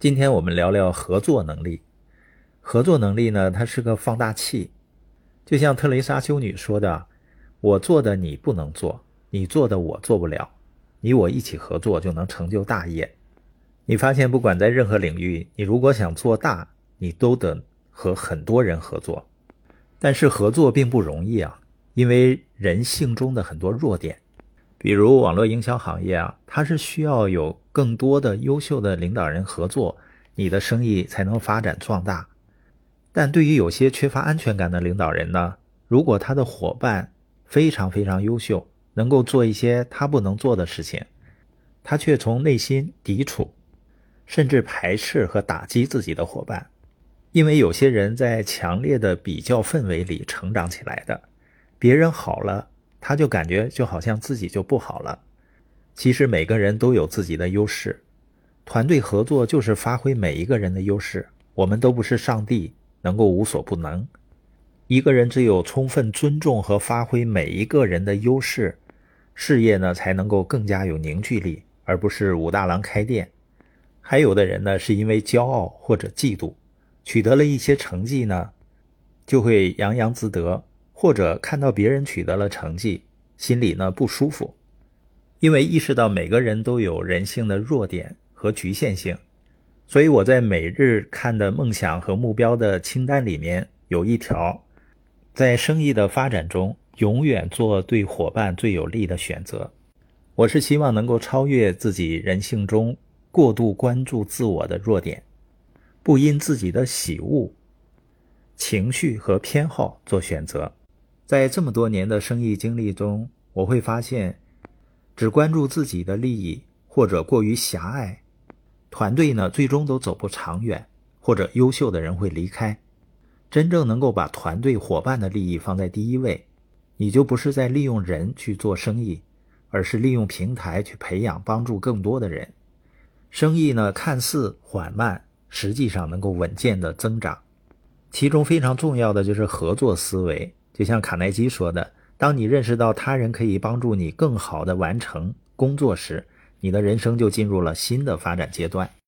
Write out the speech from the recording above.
今天我们聊聊合作能力。合作能力呢，它是个放大器，就像特蕾莎修女说的：“我做的你不能做，你做的我做不了，你我一起合作就能成就大业。”你发现，不管在任何领域，你如果想做大，你都得和很多人合作。但是合作并不容易啊，因为人性中的很多弱点。比如网络营销行业啊，它是需要有更多的优秀的领导人合作，你的生意才能发展壮大。但对于有些缺乏安全感的领导人呢，如果他的伙伴非常非常优秀，能够做一些他不能做的事情，他却从内心抵触，甚至排斥和打击自己的伙伴。因为有些人在强烈的比较氛围里成长起来的，别人好了。他就感觉就好像自己就不好了。其实每个人都有自己的优势，团队合作就是发挥每一个人的优势。我们都不是上帝，能够无所不能。一个人只有充分尊重和发挥每一个人的优势，事业呢才能够更加有凝聚力，而不是武大郎开店。还有的人呢是因为骄傲或者嫉妒，取得了一些成绩呢，就会洋洋自得。或者看到别人取得了成绩，心里呢不舒服，因为意识到每个人都有人性的弱点和局限性，所以我在每日看的梦想和目标的清单里面有一条，在生意的发展中永远做对伙伴最有利的选择。我是希望能够超越自己人性中过度关注自我的弱点，不因自己的喜恶、情绪和偏好做选择。在这么多年的生意经历中，我会发现，只关注自己的利益或者过于狭隘，团队呢最终都走不长远，或者优秀的人会离开。真正能够把团队伙伴的利益放在第一位，你就不是在利用人去做生意，而是利用平台去培养帮助更多的人。生意呢看似缓慢，实际上能够稳健的增长。其中非常重要的就是合作思维。就像卡耐基说的：“当你认识到他人可以帮助你更好的完成工作时，你的人生就进入了新的发展阶段。”